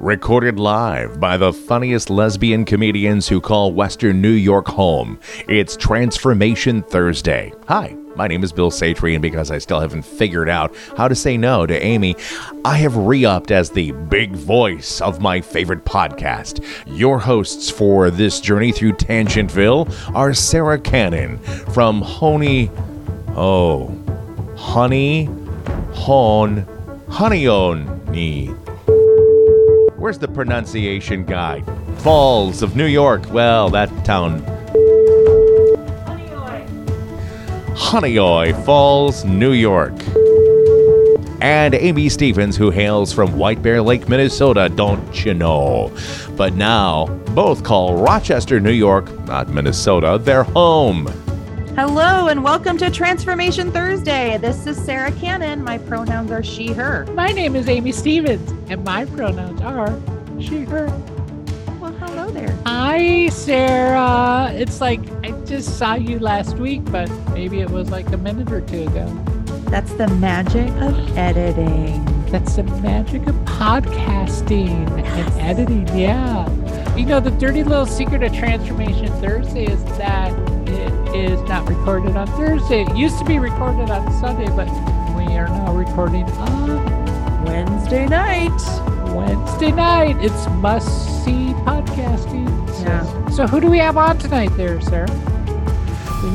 Recorded live by the funniest lesbian comedians who call Western New York home. It's Transformation Thursday. Hi, my name is Bill Satry, and because I still haven't figured out how to say no to Amy, I have re upped as the big voice of my favorite podcast. Your hosts for this journey through Tangentville are Sarah Cannon from Honey. Oh, Honey. Hon. Honeyoni. Where's the pronunciation guide? Falls of New York. Well, that town. Honeoye Falls, New York. And Amy Stevens, who hails from White Bear Lake, Minnesota, don't you know? But now, both call Rochester, New York, not Minnesota, their home. Hello and welcome to Transformation Thursday. This is Sarah Cannon. My pronouns are she, her. My name is Amy Stevens, and my pronouns are she, her. Well, hello there. Hi, Sarah. It's like I just saw you last week, but maybe it was like a minute or two ago. That's the magic of editing. That's the magic of podcasting and editing. Yeah. You know, the dirty little secret of Transformation Thursday is that it is not recorded on Thursday. It used to be recorded on Sunday, but we are now recording on Wednesday night. Wednesday night. It's must see podcasting. Yeah. So, who do we have on tonight, there, Sarah?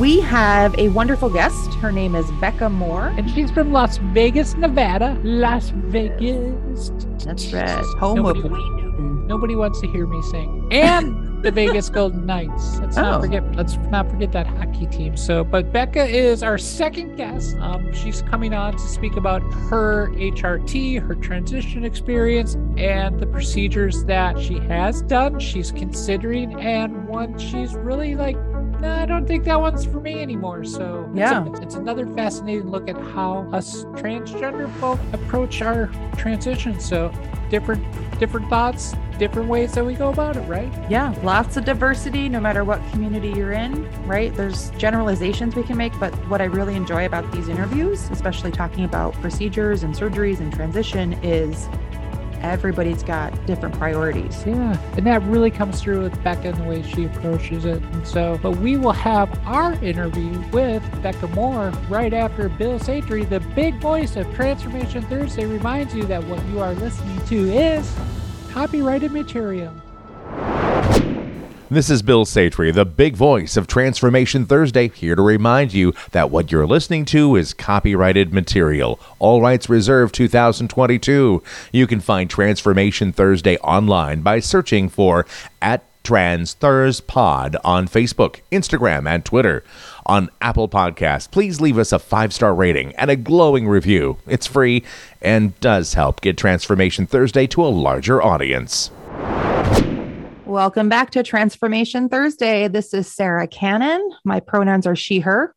We have a wonderful guest. Her name is Becca Moore. And she's from Las Vegas, Nevada. Las Vegas. That's right. Home Nobody- of. Nobody wants to hear me sing. And the Vegas Golden Knights. Let's Oh. not forget. Let's not forget that hockey team. So, but Becca is our second guest. Um, she's coming on to speak about her HRT, her transition experience, and the procedures that she has done, she's considering, and one she's really like. "Nah, I don't think that one's for me anymore. So it's a- Yeah. it's another fascinating look at how us transgender folk approach our transition. So different different thoughts, different ways that we go about it, right? Yeah, lots of diversity no matter what community you're in, right? There's generalizations we can make, but what I really enjoy about these interviews, especially talking about procedures and surgeries and transition, is everybody's got different priorities. Yeah, and that really comes through with Becca and the way she approaches it. And so, but we will have our interview with Becca Moore right after Bill Satry, the big voice of Transformation Thursday, reminds you that what you are listening to is copyrighted material. This is Bill Satry, the big voice of Transformation Thursday, here to remind you that what you're listening to is copyrighted material. All rights reserved 2022. You can find Transformation Thursday online by searching for at Trans Thurs Pod on Facebook, Instagram, and Twitter. On Apple Podcasts, please leave us a five star rating and a glowing review. It's free and does help get Transformation Thursday to a larger audience. Welcome back to Transformation Thursday. This is Sarah Cannon. My pronouns are she, her.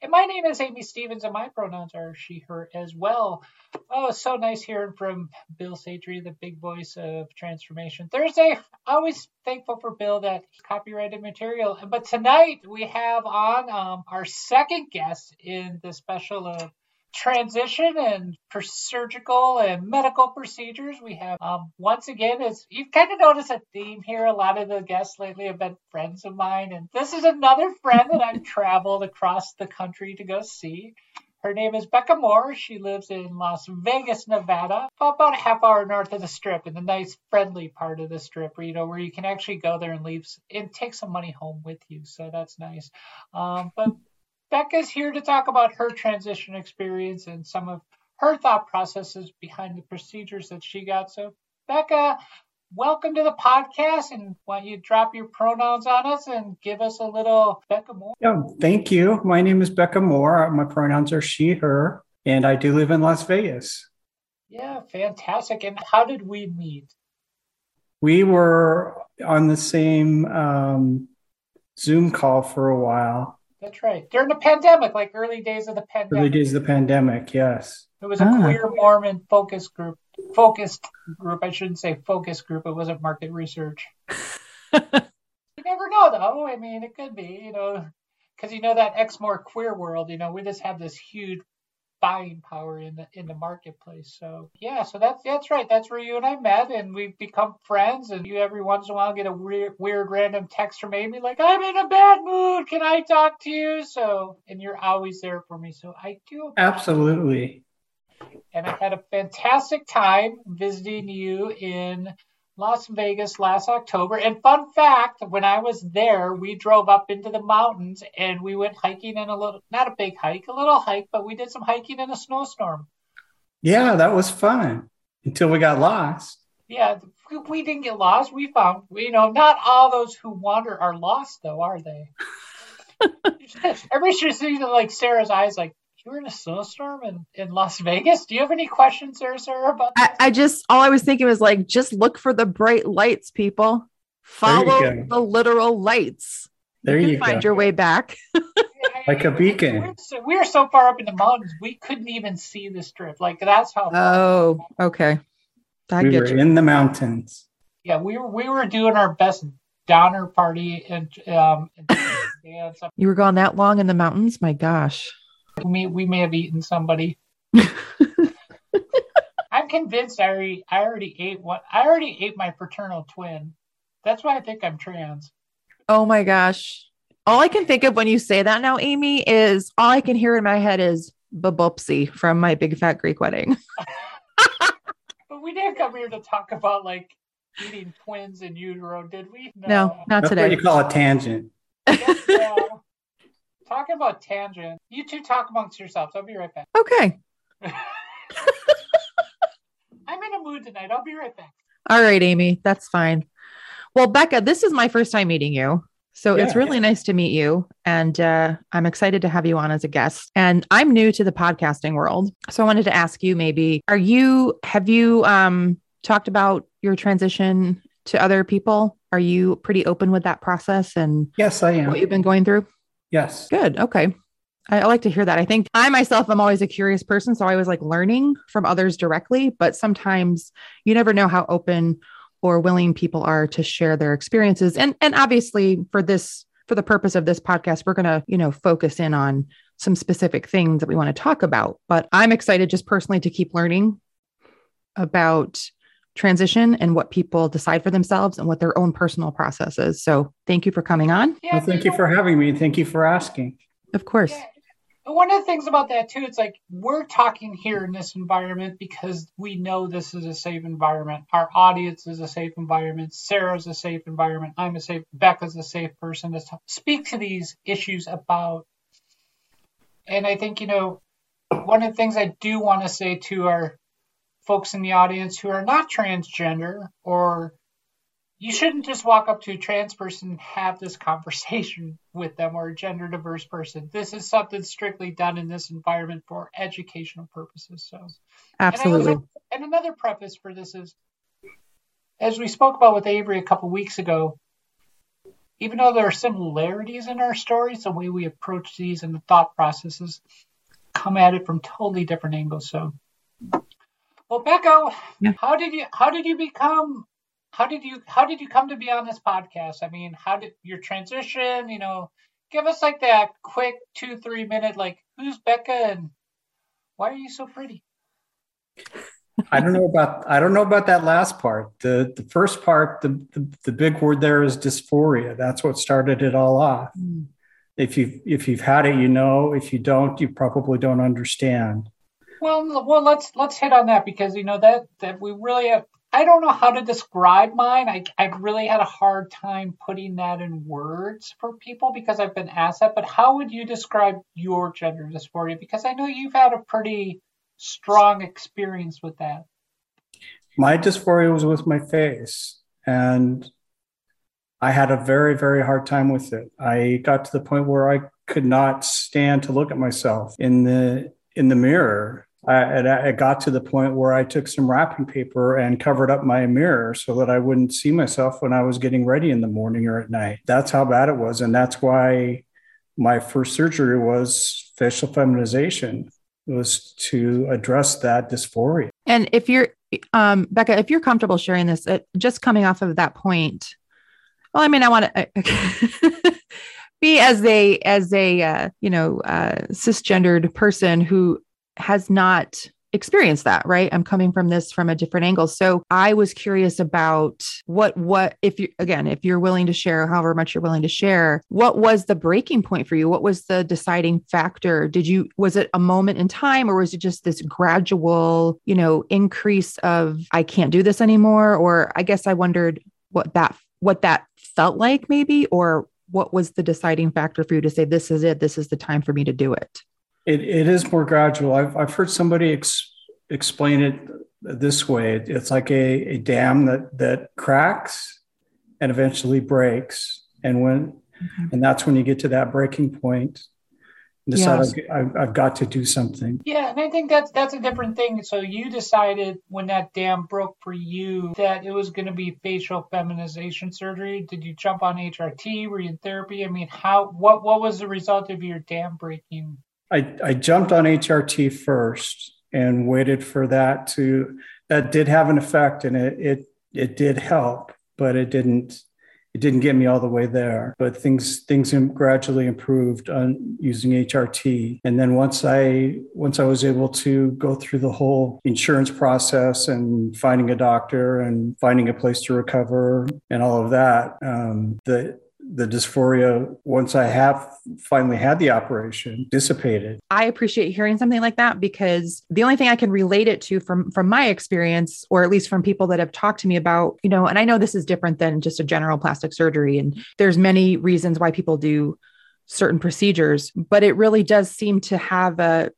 And my name is Amy Stevens, and my pronouns are she, her as well. Oh, so nice hearing from Bill Satry, the big voice of Transformation Thursday. Always thankful for Bill that copyrighted material. But tonight we have on um, our second guest in the special of transition and per- surgical and medical procedures. We have um, once again, as you've kind of noticed a theme here. A lot of the guests lately have been friends of mine, and this is another friend that I've traveled across the country to go see. Her name is Becca Moore. She lives in Las Vegas, Nevada, about a half hour north of the Strip, in the nice, friendly part of the Strip, where you know where you can actually go there and leave and take some money home with you. So that's nice. Um, but Becca's here to talk about her transition experience and some of her thought processes behind the procedures that she got. So, Becca, welcome to the podcast, and why don't you drop your pronouns on us and give us a little Becca Moore? Yeah, thank you. My name is Becca Moore. My pronouns are she, her, and I do live in Las Vegas. Yeah, fantastic. And how did we meet? We were on the same um, Zoom call for a while, That's right. During the pandemic, like early days of the pandemic. early days of the pandemic. Yes. It was a Ah. queer Mormon focus group. Focused group. I shouldn't say focus group. It wasn't market research. You never know, though. I mean, it could be, you know, because you know that Exmo queer world. You know, we just have this huge buying power in the in the marketplace. So yeah, so that's that's right. That's where you and I met, and we've become friends. And you every once in a while get a weird, weird random text from Amy like, "I'm in a bad mood. Can I talk to you?" So and you're always there for me. So I do absolutely. And I had a fantastic time visiting you in Las Vegas last October. And fun fact, when I was there, we drove up into the mountains and we went hiking in a little, not a big hike, a little hike, but we did some hiking in a snowstorm. Yeah, that was fun until we got lost. Yeah, we didn't get lost. We found, you know, not all those who wander are lost, though, are they? Everybody should see like Sarah's eyes, like, you were in a snowstorm in, in Las Vegas. Do you have any questions there, sir? About I, I, just all I was thinking was like, just look for the bright lights, people. Follow the literal lights. There you, you find your way back. like a beacon. We're so, we so far up in the mountains, we couldn't even see the strip. Like that's how. Oh, okay. I we were you. in the mountains. Yeah, we were we were doing our best Donner party and um. And you were gone that long in the mountains? My gosh. We may, we may have eaten somebody. I'm convinced I already, I already ate one. I already ate my fraternal twin. That's why I think I'm trans. Oh my gosh. All I can think of when you say that now, Amy, is all I can hear in my head is babupsy from my big fat Greek wedding. but we didn't come here to talk about like eating twins in utero, did we? No, no not That's today. What you call a tangent. yeah talking about tangent. You two talk amongst yourselves. I'll be right back. Okay. I'm in a mood tonight. I'll be right back. All right, Amy. That's fine. Well, Becca, this is my first time meeting you. So yeah, it's really yeah. nice to meet you. And uh, I'm excited to have you on as a guest. And I'm new to the podcasting world. So I wanted to ask you maybe, are you, have you um, talked about your transition to other people? Are you pretty open with that process and yes, I am. What you've been going through? Yes. Good. Okay. I, I like to hear that. I think I myself am always a curious person. So I was like learning from others directly, but sometimes you never know how open or willing people are to share their experiences. And and obviously for this for the purpose of this podcast, we're gonna, you know, focus in on some specific things that we want to talk about. But I'm excited just personally to keep learning about transition and what people decide for themselves and what their own personal process is. So thank you for coming on. Yeah, well, thank you for having me. Thank you for asking. Of course. Yeah. One of the things about that too, it's like we're talking here in this environment because we know this is a safe environment. Our audience is a safe environment. Sarah's a safe environment. I'm a safe. Becca's a safe person to speak to these issues about. And I think you know, one of the things I do want to say to our folks in the audience who are not transgender or you shouldn't just walk up to a trans person and have this conversation with them or a gender diverse person. This is something strictly done in this environment for educational purposes. So, absolutely. And, and another preface for this is, as we spoke about with Avery a couple weeks ago, even though there are similarities in our stories, the way we approach these and the thought processes come at it from totally different angles. So, well, Becca, yeah. how did you how did you become how did you how did you come to be on this podcast? I mean, how did your transition? You know, give us like that quick two three minute like who's Becca and why are you so pretty? I don't know about I don't know about that last part. The the first part, the the, the big word there is dysphoria. That's what started it all off. Mm. If you if you've had it, you know. If you don't, you probably don't understand. Well, well, let's let's hit on that because you know that that we really have. I don't know how to describe mine. I I've really had a hard time putting that in words for people because I've been asked that. But how would you describe your gender dysphoria? Because I know you've had a pretty strong experience with that. My dysphoria was with my face, and I had a very very hard time with it. I got to the point where I could not stand to look at myself in the in the mirror I, I got to the point where I took some wrapping paper and covered up my mirror so that I wouldn't see myself when I was getting ready in the morning or at night. That's how bad it was. And that's why my first surgery was facial feminization was to address that dysphoria. And if you're, um, Becca, if you're comfortable sharing this, it, just coming off of that point, well, I mean, I want to uh, be as a as a uh, you know uh, cisgendered person who has not experienced that right? I'm coming from this from a different angle. So i was curious about what what if you again if you're willing to share however much you're willing to share what was the breaking point for you? What was the deciding factor? Did you was it a moment in time or was it just this gradual you know increase of i can't do this anymore? Or i guess i wondered what that what that felt like maybe or what was the deciding factor for you to say this is it this is the time for me to do it it, it is more gradual. I've, I've heard somebody ex, explain it this way. It's like a, a dam that, that cracks and eventually breaks. And when, mm-hmm. and that's when you get to that breaking point decide yes. I've, I've, got to do something. Yeah, and I think that's that's a different thing. So you decided when that dam broke for you that it was going to be facial feminization surgery. Did you jump on HRT? Were you in therapy? I mean, how what what was the result of your dam breaking? I, I jumped on HRT first and waited for that to that did have an effect and it it it did help, but it didn't it didn't get me all the way there. But things things gradually improved on using HRT. And then once I once I was able to go through the whole insurance process and finding a doctor and finding a place to recover and all of that, um, the the dysphoria, once I have finally had the operation, dissipated. I appreciate hearing something like that because the only thing I can relate it to from from my experience, or at least from people that have talked to me about, you know, and I know this is different than just a general plastic surgery, and there's many reasons why people do certain procedures, but it really does seem to have a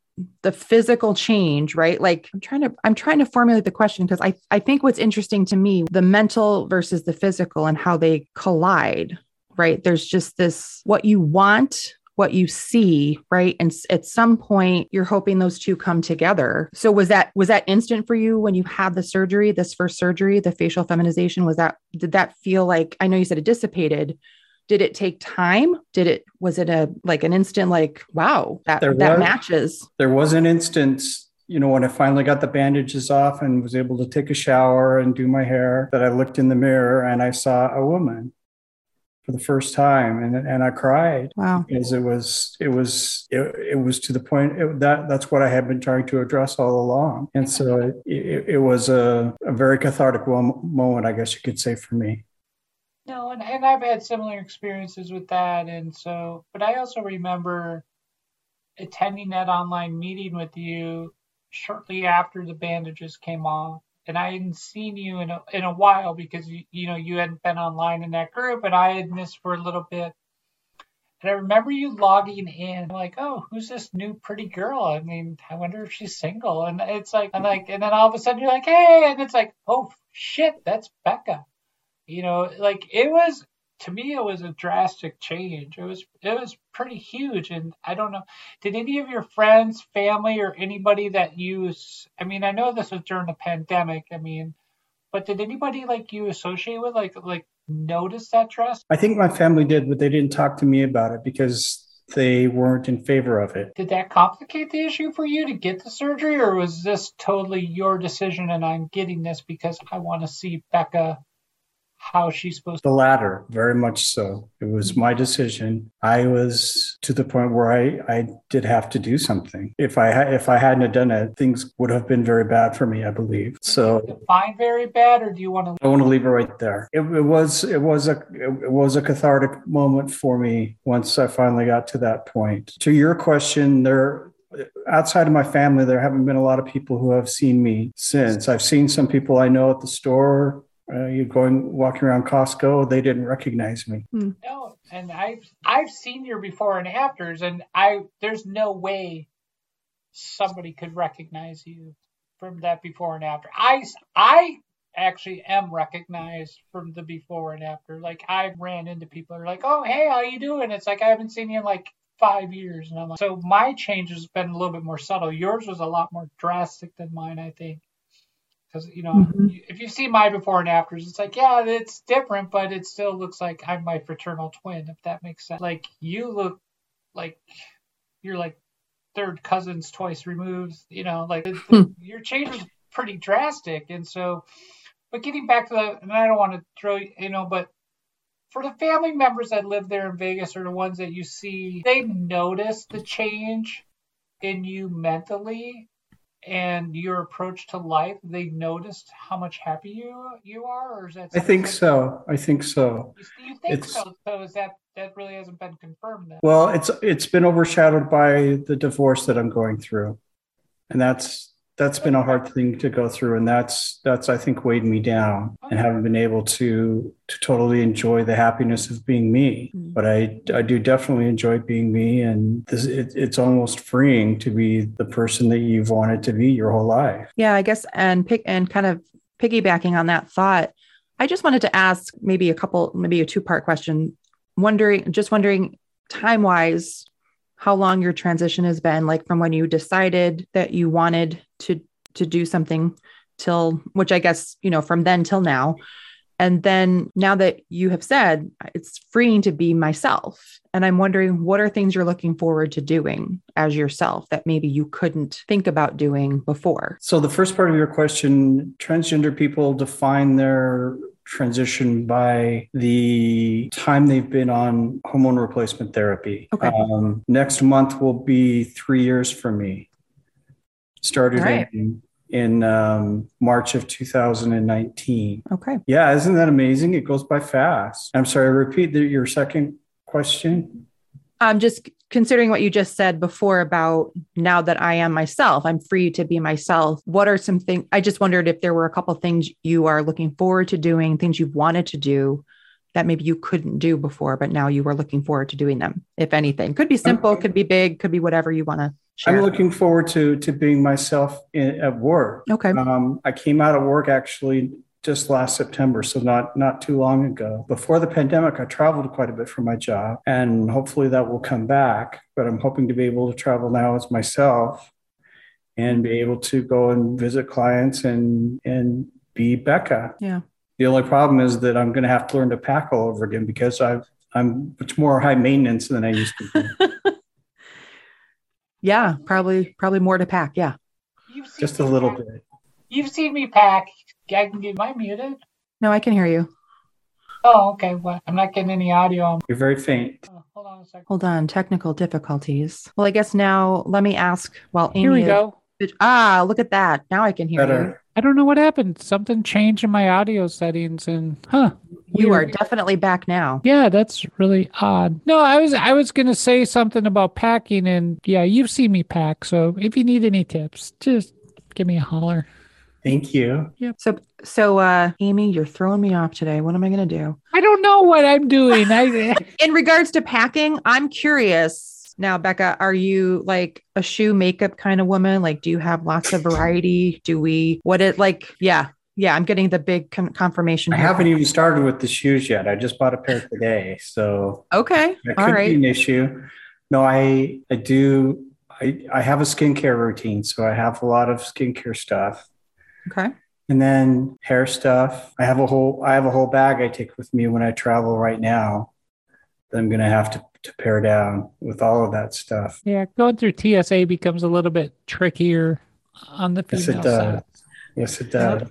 the physical change right like i'm trying to i'm trying to formulate the question because i i think what's interesting to me the mental versus the physical and how they collide right? There's just this what you want what you see right? And at some point you're hoping those two come together. So was that was that instant for you when you had the surgery this first surgery the facial feminization? Was that did that feel like i know you said it dissipated. Did it take time? Did it was it a like an instant like wow that there that was, matches? there was an instance you know, when I finally got the bandages off and was able to take a shower and do my hair, that I looked in the mirror and I saw a woman for the first time and and I cried wow. because it was it was it, it was to the point it, that that's what I had been trying to address all along. And so it, it, it was a, a very cathartic moment I guess you could say for me. No and, and I've had similar experiences with that and so but I also remember attending that online meeting with you shortly after the bandages came off and I hadn't seen you in a, in a while because you, you know you hadn't been online in that group, and I had missed for a little bit. And I remember you logging in, like, oh, who's this new pretty girl? I mean, I wonder if she's single. And it's like, and like, and then all of a sudden you're like, hey, and it's like, oh shit, that's Becca. You know, like it was to me it was a drastic change. It was it was pretty huge, and I don't know. Did any of your friends, family, or anybody that you? I mean, I know this was during the pandemic. I mean, but did anybody like you associate with like like notice that trust? I think my family did, but they didn't talk to me about it because they weren't in favor of it. Did that complicate the issue for you to get the surgery, or was this totally your decision and I'm getting this because I want to see Becca how she's supposed to the latter very much so. It was mm-hmm. my decision. I was to the point where i i did have to do something. If i had if i hadn't have done it things would have been very bad for me i believe. So define very bad or do you want to i want to leave it right there. It, it was it was a it was a cathartic moment for me once i finally got to that point. To your question there outside of my family, there haven't been a lot of people who have seen me since. I've seen some people I know at the store uh, you going walking around Costco, they didn't recognize me. Hmm. No, and I've I've seen your before and afters, and I there's no way somebody could recognize you from that before and after. I I actually am recognized from the before and after. Like I ran into people who are like, "Oh, hey, how you doing?" It's like I haven't seen you in like five years, and I'm like, so my change has been a little bit more subtle. Yours was a lot more drastic than mine, I think because you know mm-hmm. if you see my before and afters it's like yeah it's different but it still looks like i'm my fraternal twin if that makes sense like you look like you're like third cousins twice removed you know like hmm. your change is pretty drastic and so but getting back to the and i don't want to throw you know but for the family members that live there in vegas or the ones that you see they notice the change in you mentally and your approach to life, they noticed how much happy you you are, or is that? I think so. I think so. You, you think It's- so? So is that that really hasn't been confirmed then? Well, it's it's been overshadowed by the divorce that I'm going through, and that's that's been a hard thing to go through, and that's that's I think weighed me down and haven't been able to to totally enjoy the happiness of being me. Mm. But I I do definitely enjoy being me, and this it, it's almost freeing to be the person that you've wanted to be your whole life. Yeah, I guess, and pick and kind of piggybacking on that thought, I just wanted to ask maybe a couple, maybe a two part question. Wondering, just wondering, time wise, how long your transition has been, like from when you decided that you wanted to to do something till, which I guess you know from then till now, and then now that you have said it's freeing to be myself, and I'm wondering what are things you're looking forward to doing as yourself that maybe you couldn't think about doing before. So the first part of your question, transgender people define their transition by the time they've been on hormone replacement therapy. Okay. Um, next month will be three years for me. Started right. in, in um, March of 2019. Okay. Yeah, isn't that amazing? It goes by fast. I'm sorry, repeat the, your second question. I'm just considering what you just said before about now that I am myself, I'm free to be myself. What are some things? I just wondered if there were a couple things you are looking forward to doing, things you've wanted to do that maybe you couldn't do before, but now you are looking forward to doing them. If anything, could be simple, could be big, could be whatever you want to share. I'm looking forward to to being myself in, at work. okay. Um, I came out of work actually just last September, so not not too long ago. Before the pandemic, I traveled quite a bit for my job, and hopefully that will come back. But I'm hoping to be able to travel now as myself, and be able to go and visit clients and and be Becca. Yeah. The only problem is that I'm going to have to learn to pack all over again because I've I'm much more high maintenance than I used to be. Yeah. Probably, probably more to pack. Yeah. You've seen just a little pack- bit. You've seen me pack. I can get my muted. No, I can hear you. Oh, okay. Well, I'm not getting any audio. You're very faint. Oh, hold on a second. Hold on. Technical difficulties. Well, I guess now let me ask while Amy Here we is- go. Ah, look at that. Now I can hear you. I don't know what happened. Something changed in my audio settings and huh. You are definitely back now. Yeah, that's really odd. No, I was I was gonna say something about packing and yeah, you've seen me pack. So if you need any tips, just give me a holler. Thank you. Yeah. So, so, uh, Amy, you're throwing me off today. What am I going to do? I don't know what I'm doing. I In regards to packing, I'm curious now, Becca, are you like a shoe makeup kind of woman? Like, do you have lots of variety? Do we, what it like? Yeah. Yeah. I'm getting the big con- confirmation. I here. haven't even started with the shoes yet. I just bought a pair today, so Okay. that All could be an issue. No, I I do. I I have a skincare routine, so I have a lot of skincare stuff, Okay. and then hair stuff. I have a whole I have a whole bag I take with me when I travel right now. That I'm gonna have to to pare down with all of that stuff. yeah, going through TSA becomes a little bit trickier on the female Yes, female it does. side. Yes, it does.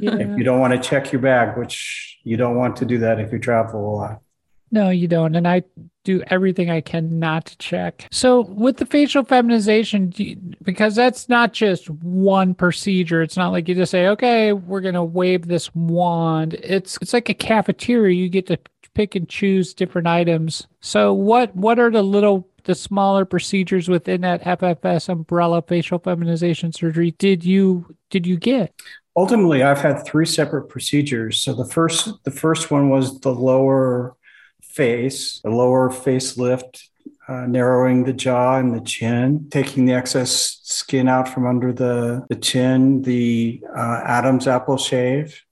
Yeah. If you don't want to check your bag, which you don't want to do that if you travel a lot. No, you don't. And I do everything I can not to check. So with the facial feminization, you- because that's not just one procedure. It's not like you just say, okay, we're going to wave this wand. It's, it's like a cafeteria. You get to pick and choose different items. So what, what are the little, the smaller procedures within that FFS umbrella facial feminization surgery did you, did you get? ultimately i've had three separate procedures so the first the first one was the lower face a lower facelift uh, narrowing the jaw and the chin taking the excess skin out from under the the chin the uh, adam's apple shave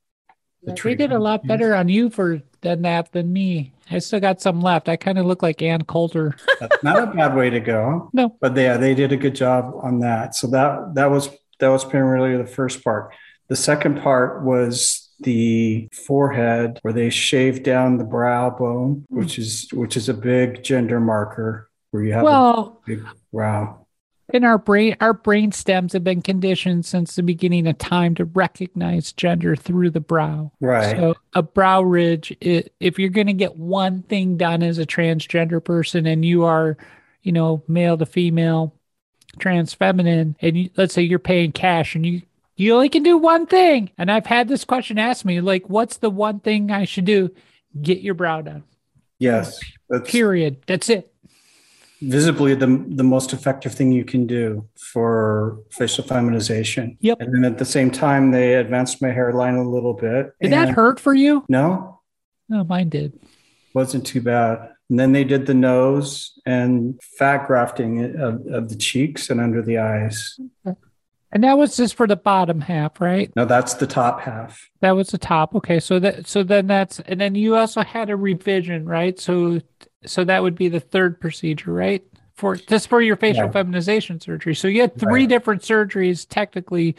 the They did a lot better on you for than that than me. I still got some left. I kind of look like Ann Coulter. that's not a bad way to go No. but yeah they did a good job on that so that that was that was primarily the first part the second part was the forehead where they shave down the brow bone hmm. which is which is a big gender marker where you have Well, a big brow. in our brain, our brain stems have been conditioned since the beginning of time to recognize gender through the brow. right. So a brow ridge, i if you're going to get one thing done as a transgender person and you are, you know, male to female, trans feminine and you, let's say you're paying cash and you you only can do one thing and i've had this question asked me like what's the one thing i should do get your brow done Yes. That's period that's it visibly the, the most effective thing you can do for facial feminization. Yep. And then at the same time, they advanced my hairline a little bit. did that hurt for you No, no mine did wasn't too bad. And then they did the nose and fat grafting of, of the cheeks and under the eyes. And that was just for the bottom half right No, that's the top half. that was the top okay so that so then that's and then you also had a revision right so so that would be the third procedure right for just for your facial Right. feminization surgery so you had three Right. different surgeries technically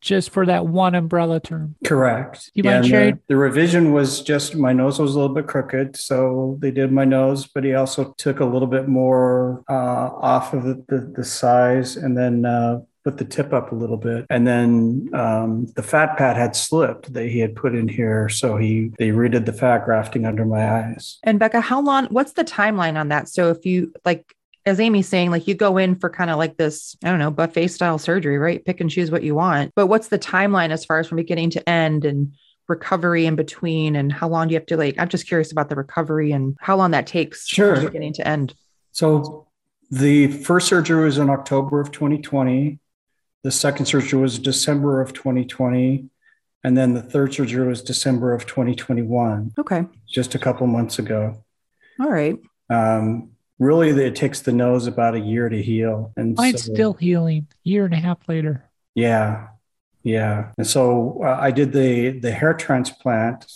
just for that one umbrella term Correct. You mind sharing? the, the revision was just my nose was a little bit crooked, so they did my nose, but he also took a little bit more uh, off of the, the, the size and then uh, put the tip up a little bit. And then um, the fat pad had slipped that he had put in here, so he they redid the fat grafting under my eyes. And Becca, how long, what's the timeline on that? So if you like, as Amy's saying, like you go in for kind of like this, I don't know, buffet style surgery, right? Pick and choose what you want. But what's the timeline as far as from beginning to end and recovery in between? And how long do you have to like, I'm just curious about the recovery and how long that takes Sure. from beginning to end. So the first surgery was in October of 2020. The second surgery was December of 2020. And then the third surgery was December of 2021, Okay. just a couple months ago. All right. Um, really, it takes the nose about a year to heal. And mine's so- still healing year and a half later yeah, yeah. And so uh, I did the the hair transplant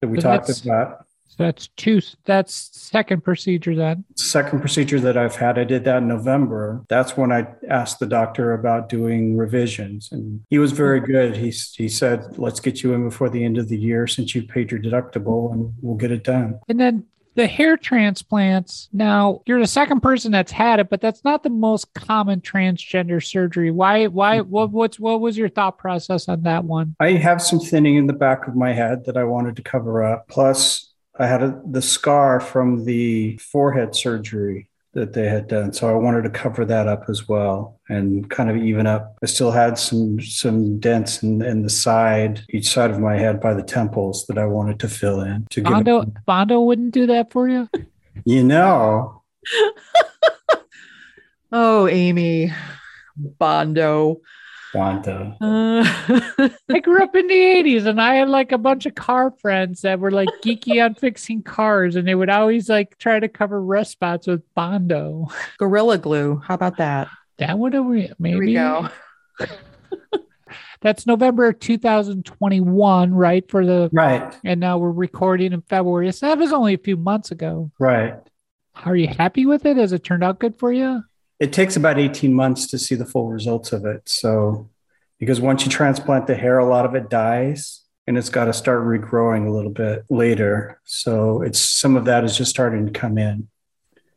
that we But talked about. That's two that's second procedure then second procedure that I've had, I did that in November. That's when I asked the doctor about doing revisions. And he was very good. He, he said, let's get you in before the end of the year since you paid your deductible and we'll get it done. And then the hair transplants. Now you're the second person that's had it, but that's not the most common transgender surgery. Why? Why? What? What's what was your thought process on that one? I have some thinning in the back of my head that I wanted to cover up. Plus, I had a, the scar from the forehead surgery that they had done. So I wanted to cover that up as well and kind of even up. I still had some some dents in, in the side, each side of my head by the temples that I wanted to fill in to give Bondo Bondo wouldn't do that for you. you know. Oh, Amy. Bondo. Bonta. Uh, I grew up in the 80s and I had like a bunch of car friends that were like geeky on fixing cars and they would always like try to cover rust spots with Bondo. Gorilla glue. How about that? That would have maybe Here we go. That's November 2021, right? For the Right, and now we're recording in February. So that was only a few months ago. right. Are you happy with it? Has it turned out good for you? It takes about 18 months to see the full results of it. So, because once you transplant the hair, a lot of it dies and it's got to start regrowing a little bit later. So, it's some of that is just starting to come in.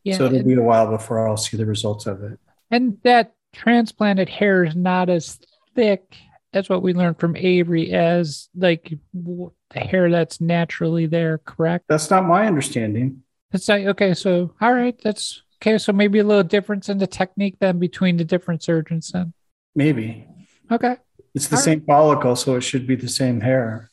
Yeah. so, it'll and, be a while before I'll see the results of it. and that transplanted hair is not as thick. That's what we learned from Avery as like the hair that's naturally there, correct? That's not my understanding. It's like, okay, so all right, that's okay. So maybe a little difference in the technique then between the different surgeons then. Maybe Okay. it's the All right. same follicle, so it should be the same hair.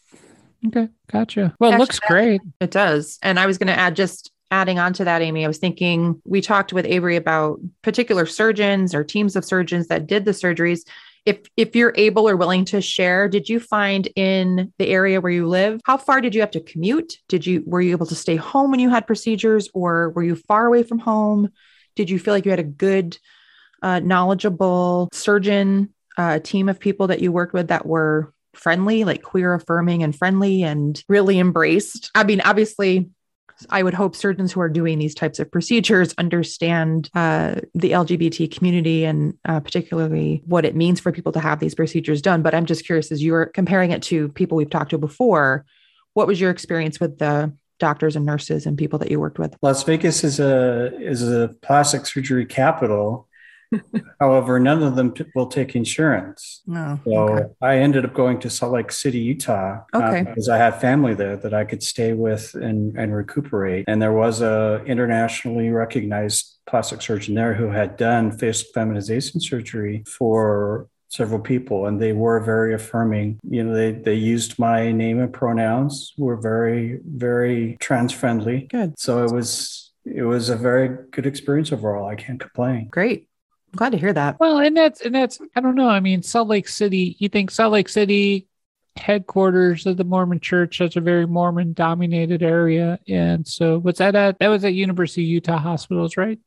Okay. Gotcha. Well, it looks great. It does. And I was going to add just adding on to that, Amy, I was thinking we talked with Avery about particular surgeons or teams of surgeons that did the surgeries. If if you're able or willing to share, did you find in the area where you live, how far did you have to commute? Did you were you able to stay home when you had procedures or were you far away from home? Did you feel like you had a good uh, knowledgeable surgeon uh, team of people that you worked with that were friendly, like queer affirming and friendly and really embraced. I mean, obviously, I would hope surgeons who are doing these types of procedures understand uh, the LGBT community and uh, particularly what it means for people to have these procedures done. But I'm just curious, as you're comparing it to people we've talked to before, what was your experience with the doctors and nurses and people that you worked with? Las Vegas is a is a plastic surgery capital, However, none of them t- will take insurance. No. So okay. I ended up going to Salt Lake City, Utah, uh, Okay. because I had family there that I could stay with and, and recuperate. And there was a internationally recognized plastic surgeon there who had done facial feminization surgery for several people, and they were very affirming. You know, they they used my name and pronouns, were very very trans friendly. Good. So it was it was a very good experience overall. I can't complain. Great. I'm glad to hear that. Well, and that's and that's I don't know. I mean, Salt Lake City. You think Salt Lake City, headquarters of the Mormon Church, that's a very Mormon dominated area, and so what's that at? That was at University of Utah Hospitals, right?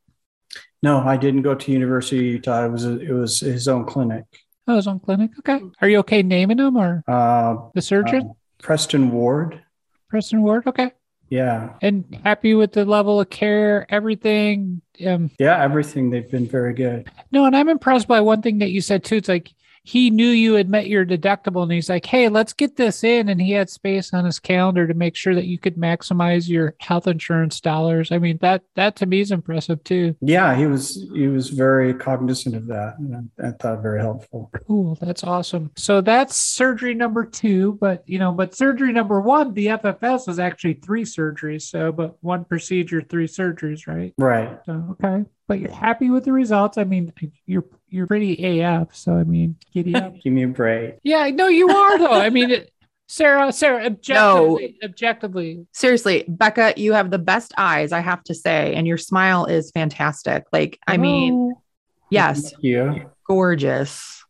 No, I didn't go to University of Utah. It was it was his own clinic. Oh, it was on clinic. Okay. Are you okay naming them or Uh, the surgeon, uh, Preston Ward. Preston Ward? Okay. Yeah, And happy with the level of care, everything. Um, yeah, everything. They've been very good. No, and I'm impressed by one thing that you said too. It's like he knew you had met your deductible and he's like, hey, let's get this in. And he had space on his calendar to make sure that you could maximize your health insurance dollars. I mean, that that to me is impressive too. Yeah, he was he was very cognizant of that, and I, I thought very helpful. Cool. That's awesome. So that's surgery number two. But you know, but surgery number one, the FFS was actually three surgeries. So but one procedure, three surgeries, right? Right. So okay. But you're happy with the results. I mean, you're you're pretty AF. So I mean, giddy up. Give me a break. Yeah, no, you are though. I mean, it, Sarah, Sarah, objectively, objectively, Seriously, Becca, you have the best eyes, I have to say, and your smile is fantastic. Like, I mean, Oh, yes, Thank you. gorgeous.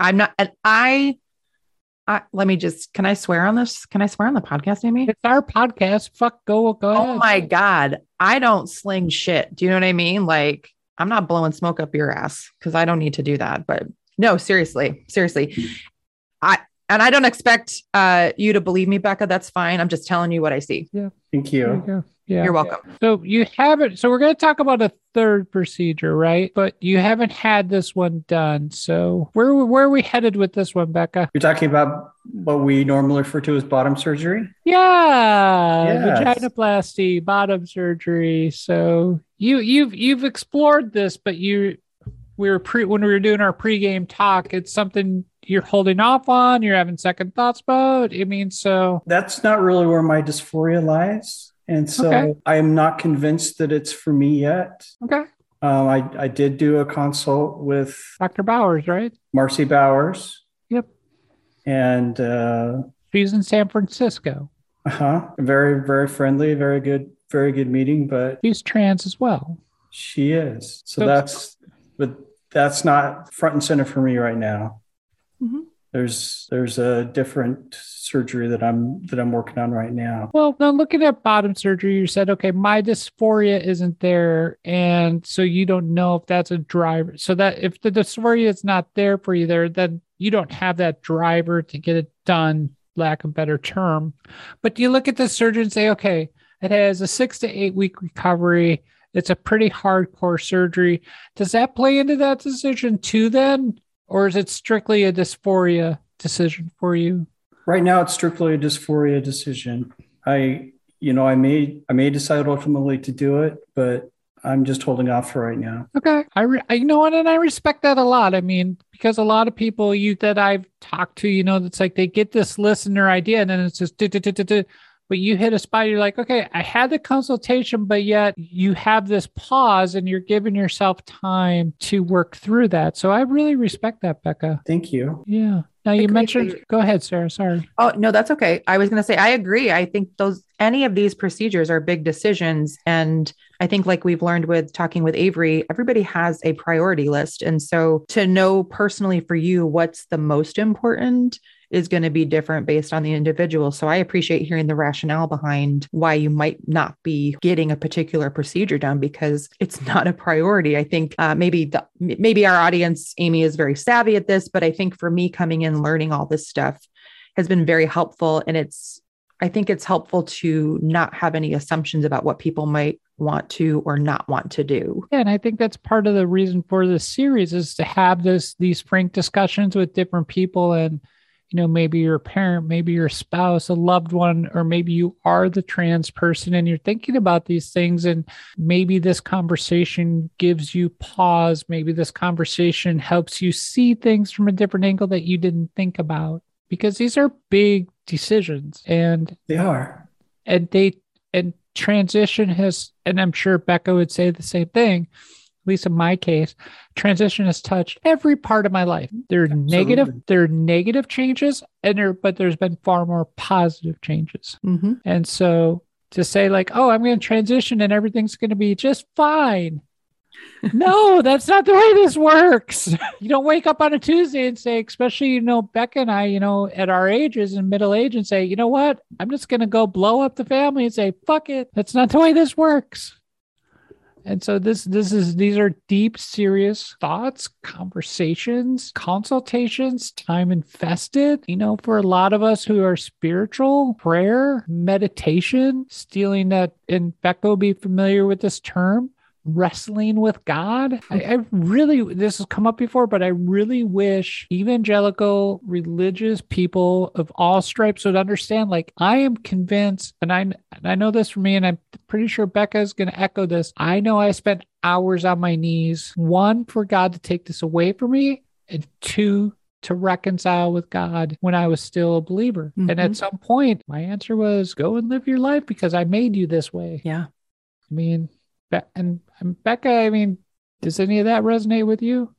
I'm not, and I, I, let me just, can I swear on this? Can I swear on the podcast, Amy? it's our podcast. Fuck, go, go oh ahead. Oh my God. I don't sling shit. Do you know what I mean? Like, I'm not blowing smoke up your ass because I don't need to do that. But no, seriously, seriously. I, and I don't expect uh, you to believe me, Becca. That's fine. I'm just telling you what I see. Yeah. Thank you you yeah. You're welcome. So you haven't. So we're going to talk about a third procedure, right? But you haven't had this one done. So where where are we headed with this one, Becca? You're talking about what we normally refer to as bottom surgery. Yeah, Yes. vaginoplasty, bottom surgery. So you you've you've explored this, but you we were pre when we were doing our pregame talk. It's something you're holding off on. You're having second thoughts about. I mean, so That's not really where my dysphoria lies, and so Okay. I am not convinced that it's for me yet. okay, Um, I I did do a consult with Dr. Bowers, right? Marcy Bowers, Yep, and uh, she's in San Francisco. uh-huh, very very friendly, very good, very good meeting. But She's trans as well. She is. So So- that's, but that's not front and center for me right now. Mhm. There's there's a different surgery that I'm that I'm working on right now. Well, now looking at bottom surgery, you said, okay, my dysphoria isn't there. And so you don't know if that's a driver. So that if the dysphoria is not there for you there, then you don't have that driver to get it done, lack of better term. But you look at the surgeon and say, okay, it has a six to eight week recovery. It's a pretty hardcore surgery. Does that play into that decision too, then? Or is it strictly a dysphoria decision for you? Right now, it's strictly a dysphoria decision. I, you know, I may I may decide ultimately to do it, but I'm just holding off for right now. Okay. I, re- I you know what, and I respect that a lot. I mean, because a lot of people you that I've talked to, you know, that's like they get this listener idea and then it's just but you hit a spot, you're like, okay, I had the consultation, but yet you have this pause and you're giving yourself time to work through that. So I really respect that, Becca. Thank you. Yeah. Now you Agreed. mentioned go ahead, Sarah. Sorry. Oh, no, that's okay. I was going to say, I agree. I think those, any of these procedures are big decisions. And I think, like we've learned with talking with Avery, everybody has a priority list. And so to know personally for you what's the most important is going to be different based on the individual. So I appreciate hearing the rationale behind why you might not be getting a particular procedure done because it's not a priority. I think uh, maybe the, maybe our audience, Amy, is very savvy at this, but I think for me coming in learning all this stuff has been very helpful, and it's I think it's helpful to not have any assumptions about what people might want to or not want to do. Yeah, and I think that's part of the reason for this series is to have this these frank discussions with different people and you know, maybe you're a parent, maybe you're spouse, a loved one, or maybe you are the trans person and you're thinking about these things. And maybe this conversation gives you pause. Maybe this conversation helps you see things from a different angle that you didn't think about because these are big decisions and they are. And they, and transition has, and I'm sure Becca would say the same thing at least in my case, transition has touched every part of my life. There are Absolutely. negative, there are negative changes, and there, but there's been far more positive changes. Mm-hmm. And so to say like, oh, I'm going to transition and everything's going to be just fine. no, that's not the way this works. You don't wake up on a Tuesday and say, especially, you know, Becca and I, you know, at our ages and middle age and say, you know what? I'm just going to go blow up the family and say, fuck it. That's not the way this works. And so this this is these are deep, serious thoughts, conversations, consultations, time invested. You know, for a lot of us who are spiritual, prayer, meditation, stealing that, and Becca will be familiar with this term, wrestling with God. I, I, really, this has come up before, but I really wish evangelical religious people of all stripes would understand. Like, I am convinced, and I, and I know this for me, and I'm pretty sure Becca is going to echo this. I know I spent hours on my knees, one, for God to take this away from me, and two, to reconcile with God when I was still a believer. Mm-hmm. And at mm-hmm. some point, my answer was go and live your life because I made you this way. Yeah. I mean, and, and Becca, I mean, does any of that resonate with you?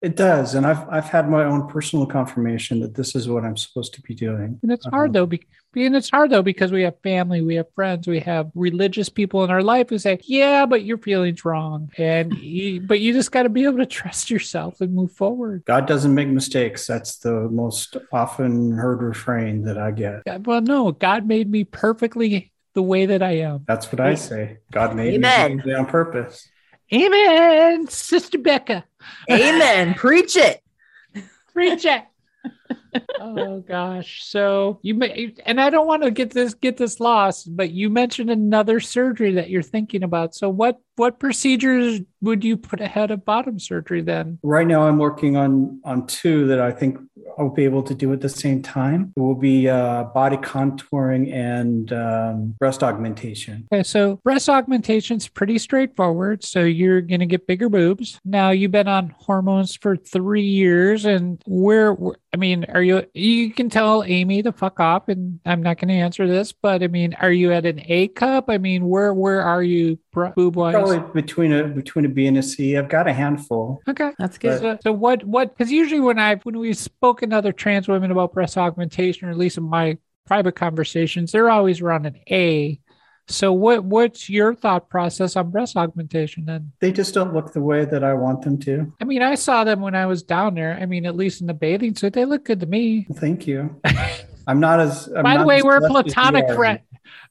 It does, and I've I've had my own personal confirmation that this is what I'm supposed to be doing. And it's hard uh-huh. though, be, and it's hard though because we have family, we have friends, we have religious people in our life who say, "Yeah, but your feelings wrong," and you, but you just got to be able to trust yourself and move forward. God doesn't make mistakes. That's the most often heard refrain that I get. Well, no, God made me perfectly the way that I am. That's what I say. God made Amen. me on purpose. Amen, Sister Becca. Amen. Preach it. Preach it. oh gosh. So you may and I don't want to get this get this lost, but you mentioned another surgery that you're thinking about. So what what procedures would you put ahead of bottom surgery then? Right now I'm working on on two that I think I'll be able to do at the same time. It will be uh, body contouring and um, breast augmentation. Okay, so breast augmentation is pretty straightforward. So you're going to get bigger boobs. Now you've been on hormones for three years, and where I mean, are you? You can tell Amy to fuck off, and I'm not going to answer this. But I mean, are you at an A cup? I mean, where where are you boob wise? Probably between a between a B and a C. I've got a handful. Okay, that's good. So, so what what? Because usually when I when we've spoken to other trans women about breast augmentation, or at least in my private conversations, they're always around an A. So what what's your thought process on breast augmentation then? They just don't look the way that I want them to. I mean, I saw them when I was down there. I mean, at least in the bathing suit, they look good to me. Thank you. I'm not as. I'm By the way, we're platonic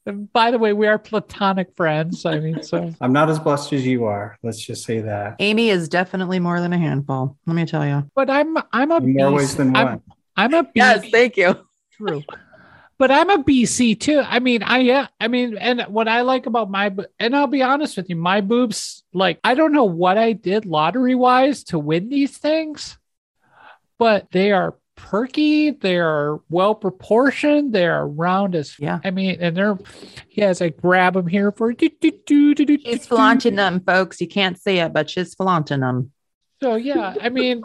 friend. By the way, we are platonic friends. I mean, so I'm not as blessed as you are. Let's just say that. Amy is definitely more than a handful. Let me tell you. But I'm I'm a more ways than one. I'm, I'm a yes. Thank you. True but I'm a BC too. I mean, I yeah, I mean, and what I like about my and I'll be honest with you, my boobs, like I don't know what I did lottery wise to win these things, but they are perky, they are well proportioned, they are round as yeah. I mean, and they're yes, I grab them here for do, do, do, do, do, she's flaunting them, folks. You can't see it, but she's flaunting them. So yeah, I mean,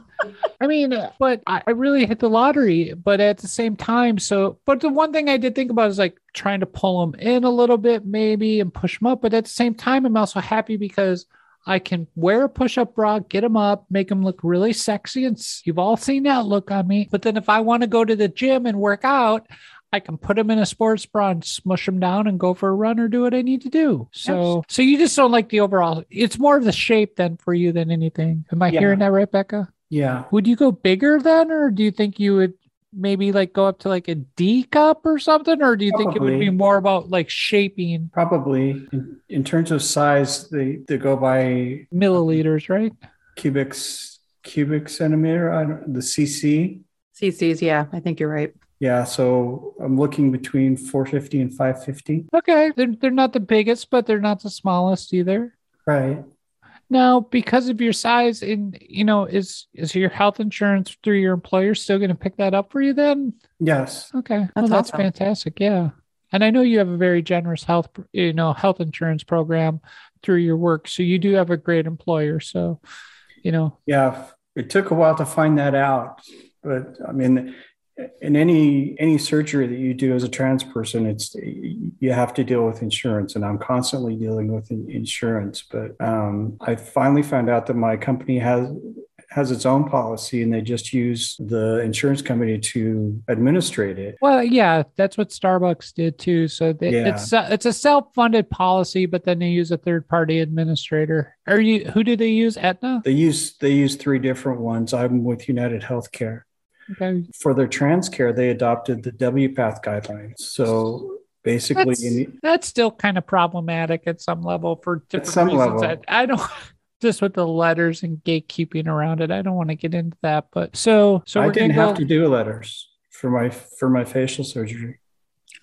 I mean, uh, but I, I, really hit the lottery. But at the same time, so but the one thing I did think about is like trying to pull them in a little bit, maybe, and push them up. But at the same time, I'm also happy because I can wear a push-up bra, get them up, make them look really sexy, and you've all seen that look on me. But then if I want to go to the gym and work out, I can put them in a sports bra and smush them down and go for a run or do what I need to do. So, yes. so you just don't like the overall. It's more of the shape than for you than anything. Am I yeah. hearing that right, Becca? Yeah. Would you go bigger then, or do you think you would maybe like go up to like a D cup or something, or do you Probably. think it would be more about like shaping? Probably. In, in terms of size, they they go by milliliters, right? Cubics, cubic centimeter. I don't, the CC. CCs, yeah, I think you're right. Yeah, so I'm looking between 450 and 550. Okay, they're they're not the biggest, but they're not the smallest either. Right. Now, because of your size, and you know, is is your health insurance through your employer still going to pick that up for you then? Yes. Okay, well, That's that's awesome. fantastic. Yeah, and I know you have a very generous health, you know, health insurance program through your work, so you do have a great employer. So, you know, Yeah. It took a while to find that out, but I mean, in any any surgery that you do as a trans person, it's you have to deal with insurance, and I'm constantly dealing with insurance. But um, I finally found out that my company has has its own policy, and they just use the insurance company to administrate it. well, yeah, that's what Starbucks did too. So they, Yeah. it's uh, it's a self funded policy, but then they use a third party administrator. Are you who do they use? Aetna. They use they use three different ones. I'm with United Healthcare. Okay, For their trans care, they adopted the WPATH guidelines. So basically, That's- need, that's still kind of problematic at some level for different some reasons. level. I, I don't just with the letters and gatekeeping around it. I don't want to get into that. But so so I didn't have go. to do letters for my for my facial surgery.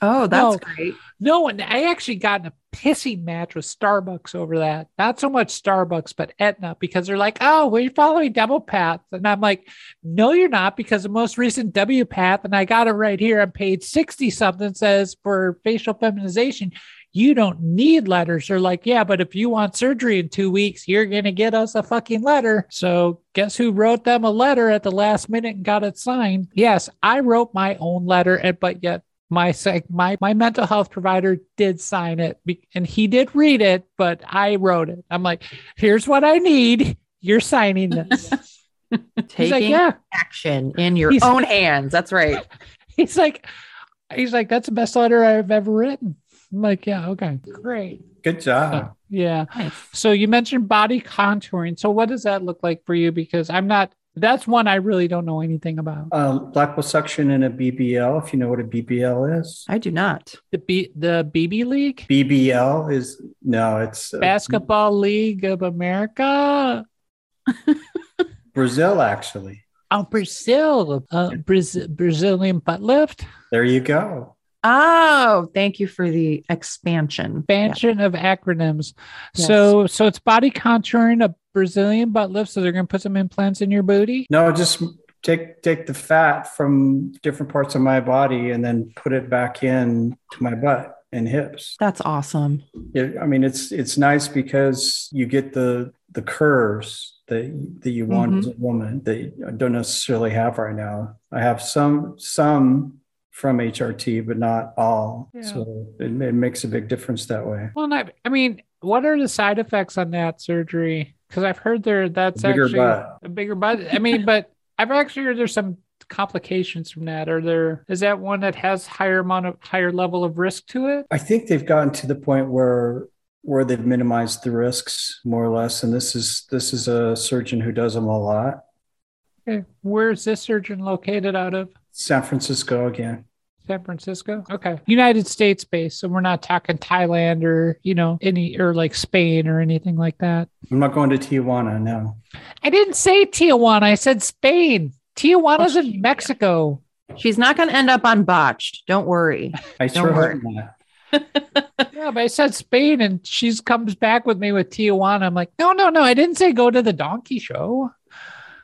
Oh, that's No. great. No, and I actually got in a pissing match with Starbucks over that. Not so much Starbucks, but Aetna, because they're like, oh, we're following WPATH. And I'm like, no, you're not, because the most recent WPATH, and I got it right here on page 60 something says for facial feminization, you don't need letters. They're like, yeah, but if you want surgery in two weeks, you're going to get us a fucking letter. So guess who wrote them a letter at the last minute and got it signed? Yes, I wrote my own letter, and but yet my psych my my mental health provider did sign it be- and he did read it but i wrote it. I'm like here's what i need. You're signing this. Taking like yeah. action in your He's- own hands. That's right. he's like he's like that's the best letter i've ever written. I'm like yeah okay. Great. Good job. yeah. Nice. so you mentioned body contouring. So what does that look like for you? Because i'm not that's one i really don't know anything about Uh, liposuction and a BBL. If you know what a BBL is, I do not. the B, the bb league BBL is no, it's uh, basketball league of america Brazil. Actually, Oh, Brazil, uh, Braz- Brazilian butt lift, there you go. Oh, thank you for the expansion. expansion of acronyms. Yes. So, so it's body contouring, a Brazilian butt lift. So they're going to put some implants in your booty. No, just take take the fat from different parts of my body and then put it back in to my butt and hips. That's awesome. It, I mean, it's it's nice because you get the the curves that that you want Mhm. as a woman that you don't necessarily have right now. I have some some from HRT, but not all. Yeah. So it, it makes a big difference that way. Well, not, I mean, what are the side effects on that surgery? Because I've heard there that's A actually butt. a bigger butt. I mean, but I've actually heard there's some complications from that. Are there? Is that one that has higher amount of higher level of risk to it? I think they've gotten to the point where where they've minimized the risks more or less. And this is this is a surgeon who does them a lot. Okay, where's this surgeon located out of? San Francisco again. San Francisco. Okay. United States based. So we're not talking Thailand or, you know, any or like Spain or anything like that. I'm not going to Tijuana no. I didn't say Tijuana. I said Spain. Tijuana's Oh, in Mexico. She's not going to end up on botched. Don't worry. I Don't sure worry. hope not. Yeah, but I said Spain and she comes back with me with Tijuana. I'm like, no, no, no. I didn't say go to the donkey show.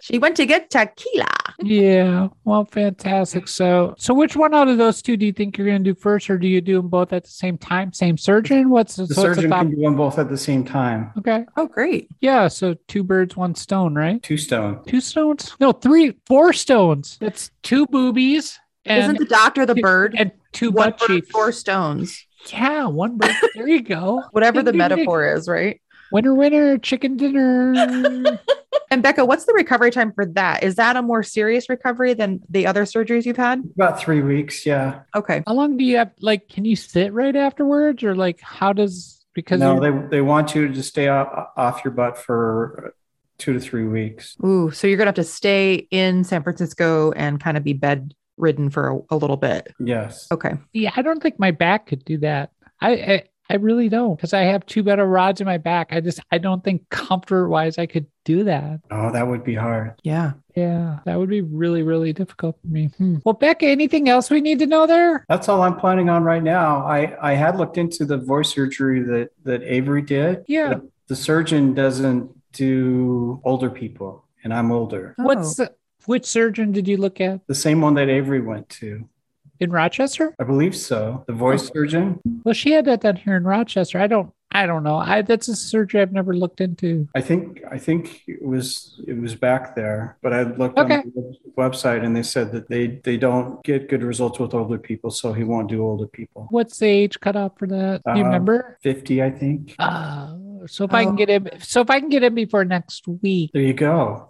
She went to get tequila. yeah. Well, fantastic. So so which one out of those two do you think you're gonna do first, or do you do them both at the same time? Same surgeon? What's The so it's surgeon about can do them both at the same time. okay. Oh, great. Yeah, so two birds, one stone, right? Two stone. Two stones? No, three, four stones. That's two boobies and Isn't the doctor the bird? and two One butt bird, cheeks. four stones. Yeah, one bird. There you go. Whatever the Ding, ding, ding. metaphor is, right? Winner, winner, chicken dinner. And Becca, what's the recovery time for that? Is that a more serious recovery than the other surgeries you've had? About three weeks. Yeah. Okay. How long do you have? Like, can you sit right afterwards, or like, how does? Because No, they they want you to stay off, off your butt for two to three weeks. Ooh, so you're gonna have to stay in San Francisco and kind of be bedridden for a, a little bit. Yes. Okay. yeah, I don't think my back could do that. I I, I really don't, because I have two better rods in my back. I just I don't think comfort wise I could do that. Oh, that would be hard. Yeah. Yeah, that would be really, really difficult for me. Hmm. Well, Becca, anything else we need to know there? That's all I'm planning on right now. I I had looked into the voice surgery that that Avery did. Yeah. But, The surgeon doesn't do older people, and I'm older. What's the, which surgeon did you look at The same one that Avery went to. In Rochester? I believe so. The voice surgeon. Well, she had that done here in Rochester. I don't. I don't know. I that's a surgery I've never looked into. I think I think it was it was back there, but I looked Okay. on the website and they said that they they don't get good results with older people, so he won't do older people. What's the age cutoff for that? Do you Uh, remember? Fifty, I think. Uh, so if I can get him, so if I can get him before next week, There you go.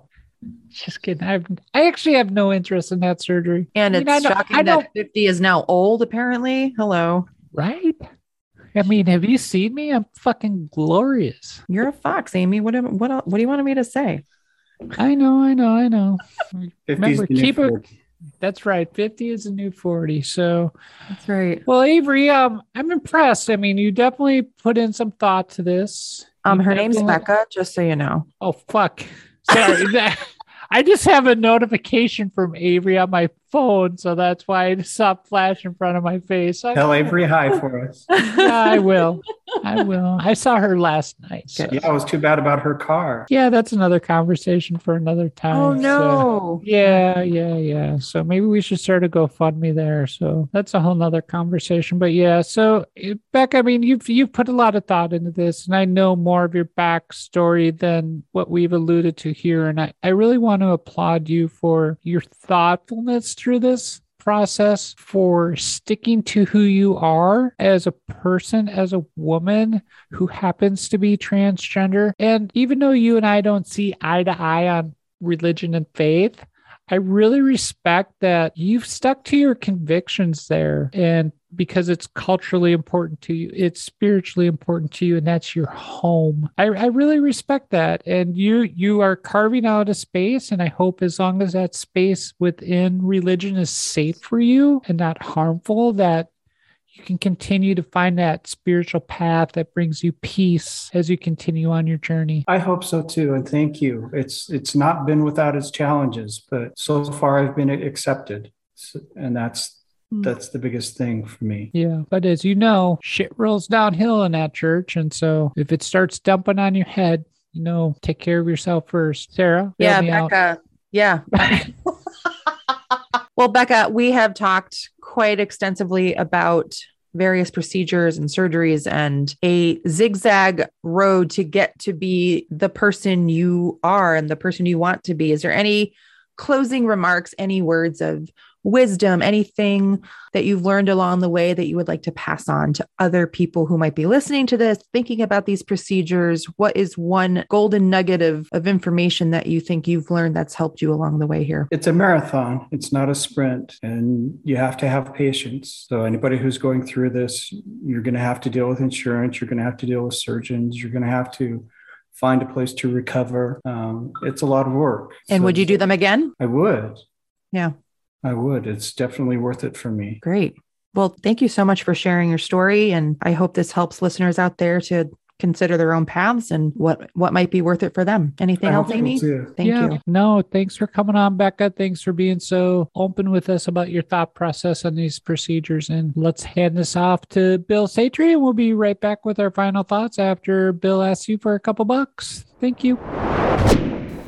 Just kidding. I've, I actually have no interest in that surgery. And I it's mean, I know- shocking that 50 is now old, apparently. Hello. Right? I mean, have you seen me? I'm fucking glorious. You're a fox, Amy. What, what, el- what do you want me to say? I know, I know, I know. Remember, keep it. That's right. 50 is a new 40. So, That's right. well, Avery, um, I'm impressed. I mean, you definitely put in some thought to this. Um, You her name's definitely- Becca, just so you know. Oh, fuck. Sorry. that, I just have a notification from Avery on my phone. So that's why I just saw flash in front of my face. I- Tell Avery hi for us. yeah, I will. I will. I saw her last night. so- Yeah, it was too bad about her car. Yeah, that's another conversation for another time. oh so- no. Yeah, yeah, yeah. So maybe we should start a GoFundMe there. So that's a whole nother conversation. But yeah, so eh, Beck, I mean, you've you've put a lot of thought into this, and I know more of your backstory than what we've alluded to here. And I, I really want to applaud you for your thoughtfulness through this process for sticking to who you are as a person, as a woman who happens to be transgender. And even though you and I don't see eye to eye on religion and faith, I really respect that you've stuck to your convictions there. And because it's culturally important to you, it's spiritually important to you, and that's your home. I, I really respect that. And you you are carving out a space, and I hope as long as that space within religion is safe for you and not harmful, that you can continue to find that spiritual path that brings you peace as you continue on your journey. I hope so too, and thank you. It's it's not been without its challenges, but so far I've been accepted, So- and that's Hmm. that's the biggest thing for me. Yeah. But as you know, shit rolls downhill in that church. And so if it starts dumping on your head, you know, take care of yourself first. Sarah, Yeah, me out. Becca. Yeah. well, Becca, we have talked quite extensively about various procedures and surgeries and a zigzag road to get to be the person you are and the person you want to be. Is there any closing remarks, any words of wisdom, anything that you've learned along the way that you would like to pass on to other people who might be listening to this, thinking about these procedures? What is one golden nugget of, of information that you think you've learned that's helped you along the way here? It's a marathon, it's not a sprint, and you have to have patience. So, anybody who's going through this, you're going to have to deal with insurance, you're going to have to deal with surgeons, you're going to have to find a place to recover. Um, it's a lot of work. And So would you do them again? I would. Yeah. I would. It's definitely worth it for me. Great. Well, thank you so much for sharing your story. And I hope this helps listeners out there to consider their own paths and what, what might be worth it for them. Anything I else, hope so, Amy? Thank yeah. you. No, thanks for coming on, Becca. Thanks for being so open with us about your thought process on these procedures. And let's hand this off to Bill Satry, and we'll be right back with our final thoughts after Bill asks you for a couple bucks. Thank you.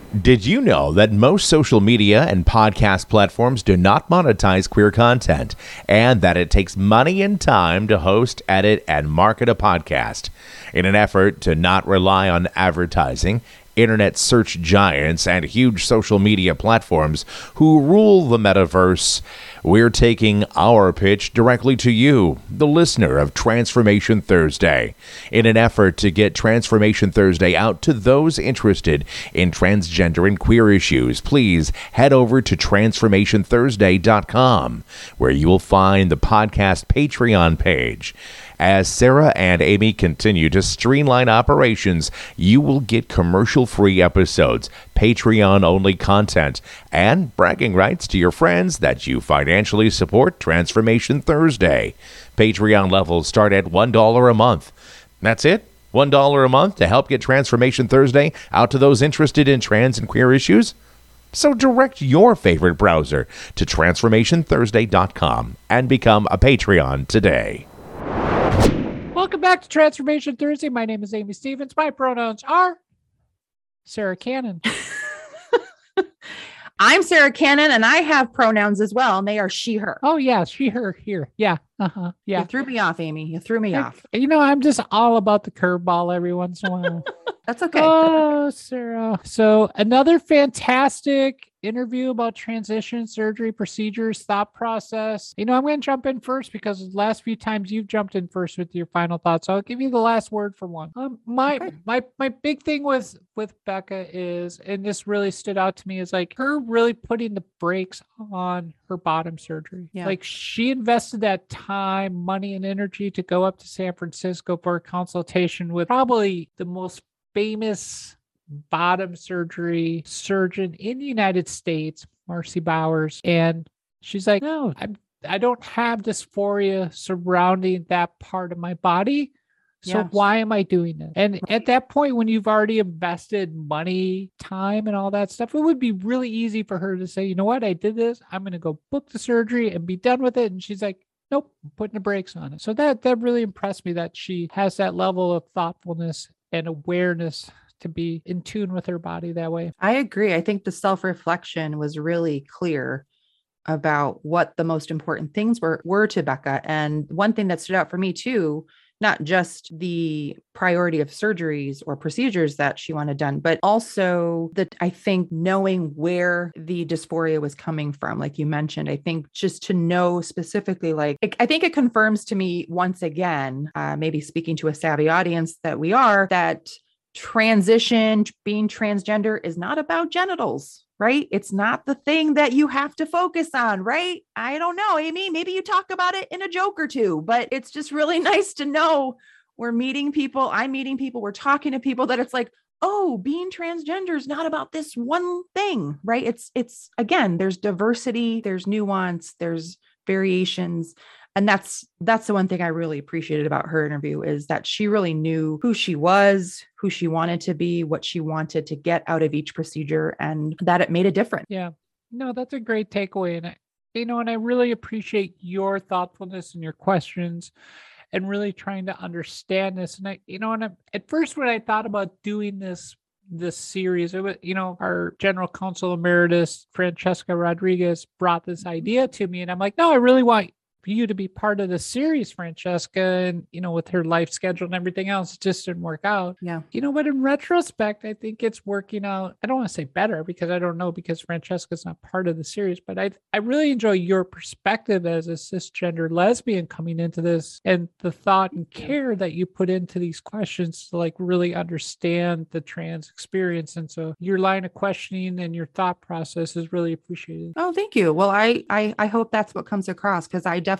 Did you know that most social media and podcast platforms do not monetize queer content and that it takes money and time to host, edit, and market a podcast? In an effort to not rely on advertising, internet search giants and huge social media platforms who rule the metaverse, we're taking our pitch directly to you, the listener of Transformation Thursday, in an effort to get Transformation Thursday out to those interested in transgender and queer issues. Please head over to transformationthursday.com, where you will find the podcast Patreon page. As Sarah and Amy continue to streamline operations, you will get commercial free episodes, Patreon only content, and bragging rights to your friends that you financially support Transformation Thursday. Patreon levels start at $1 a month. That's it? $1 a month to help get Transformation Thursday out to those interested in trans and queer issues? So direct your favorite browser to transformationthursday.com and become a Patreon today. Welcome back to Transformation Thursday. My name is Amy Stevens. My pronouns are Sarah Cannon. I'm Sarah Cannon and I have pronouns as well, and they are she, her. Oh, yeah, she, her, here. Yeah. Uh huh. Yeah. You threw me off, Amy. You threw me I- off. You know, I'm just all about the curveball every once in a while. That's okay. Oh, Sarah. So, another fantastic interview about transition surgery procedures, thought process. You know, I'm going to jump in first because the last few times you've jumped in first with your final thoughts. So I'll give you the last word for one. Um, my Okay. my my big thing with with Becca is, and this really stood out to me, is like her really putting the brakes on her bottom surgery. Yeah. Like she invested that time, money, and energy to go up to San Francisco for a consultation with probably the most famous bottom surgery surgeon in the United States, Marci Bowers. And she's like, no, I'm, I don't have dysphoria surrounding that part of my body. So Yeah. why am I doing this? And at that point, when you've already invested money, time, and all that stuff, it would be really easy for her to say, you know what, I did this. I'm going to go book the surgery and be done with it. And she's like, nope, I'm putting the brakes on it. So that that really impressed me that she has that level of thoughtfulness and awareness to be in tune with her body that way. I agree. I think the self reflection was really clear about what the most important things were were to Becca. And one thing that stood out for me too, not just the priority of surgeries or procedures that she wanted done, but also that I think knowing where the dysphoria was coming from, like you mentioned, I think just to know specifically, like I think it confirms to me once again, uh, maybe speaking to a savvy audience that we are, that transition, being transgender is not about genitals, right? It's not the thing that you have to focus on, right? I don't know, Amy. Maybe you talk about it in a joke or two, but it's just really nice to know we're meeting people. I'm meeting people. We're talking to people that it's like, oh, being transgender is not about this one thing, right? It's, it's again, there's diversity, there's nuance, there's variations and that's that's the one thing i really appreciated about her interview is that she really knew who she was who she wanted to be what she wanted to get out of each procedure and that it made a difference Yeah. No, that's a great takeaway. And I, you know, and I really appreciate your thoughtfulness and your questions and really trying to understand this. And I, you know, and I, at first when I thought about doing this this series, it was, you know, our general counsel emeritus, Francesca Rodriguez, brought this mm-hmm. idea to me. And I'm like, no, I really want you to be part of the series, Francesca. And, you know, with her life schedule and everything else, it just didn't work out yeah you know, but in retrospect, I think it's working out. I don't want to say better because I don't know because Francesca's not part of the series, but I I really enjoy your perspective as a cisgender lesbian coming into this and the thought and care that you put into these questions to like really understand the trans experience. And so your line of questioning and your thought process is really appreciated. oh thank you well i i, I hope that's what comes across because i definitely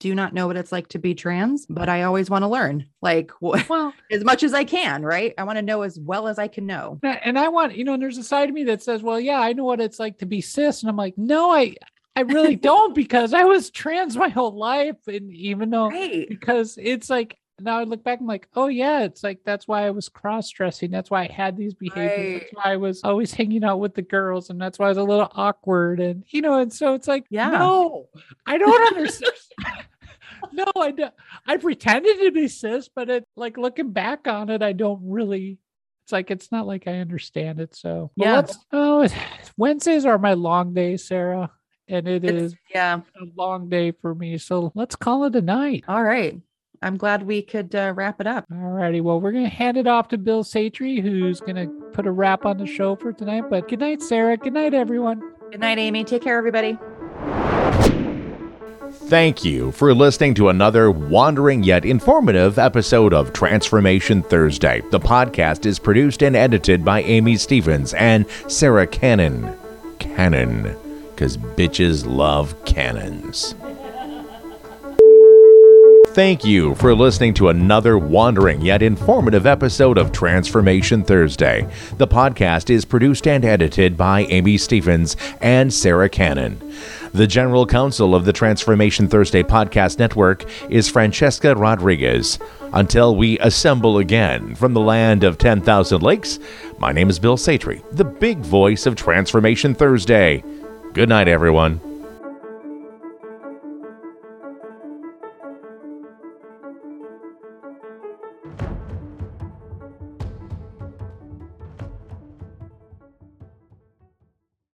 do not know what it's like to be trans but i always want to learn like Well, as much as i can right i want to know as well as i can know And I- and I want, you know, and there's a side of me that says, well, yeah, I know what it's like to be cis. And I'm like, no, I, I really don't because I was trans my whole life. And even though, right because it's like, now I look back, I'm like, oh yeah, it's like that's why I was cross dressing. That's why I had these behaviors. That's why I was always hanging out with the girls, and that's why I was a little awkward. And you know, and so it's like, Yeah. no, I don't understand. no, I don't. I pretended to be cis, but it like looking back on it, I don't really. It's like it's not like I understand it. So but Yeah. let's. Oh, Wednesdays are my long days, Sarah, and it It's- is yeah a long day for me. So let's call it a night. all right i'm glad we could uh, wrap it up All righty. Well, we're going to hand it off to Bill Satry, who's going to put a wrap on the show for tonight. But good night, Sarah. Good night, everyone. good night amy take care everybody Thank you for listening to another wandering yet informative episode of Transformation Thursday. The podcast is produced and edited by Amy Stevens and Sarah Cannon. Cannon, because bitches love cannons. Thank you for listening to another wandering yet informative episode of Transformation Thursday. The podcast is produced and edited by Amy Stevens and Sarah Cannon. The general counsel of the Transformation Thursday podcast network is Francesca Rodriguez. Until we assemble again from the land of 10,000 lakes, my name is Bill Satry, the big voice of Transformation Thursday. Good night, everyone.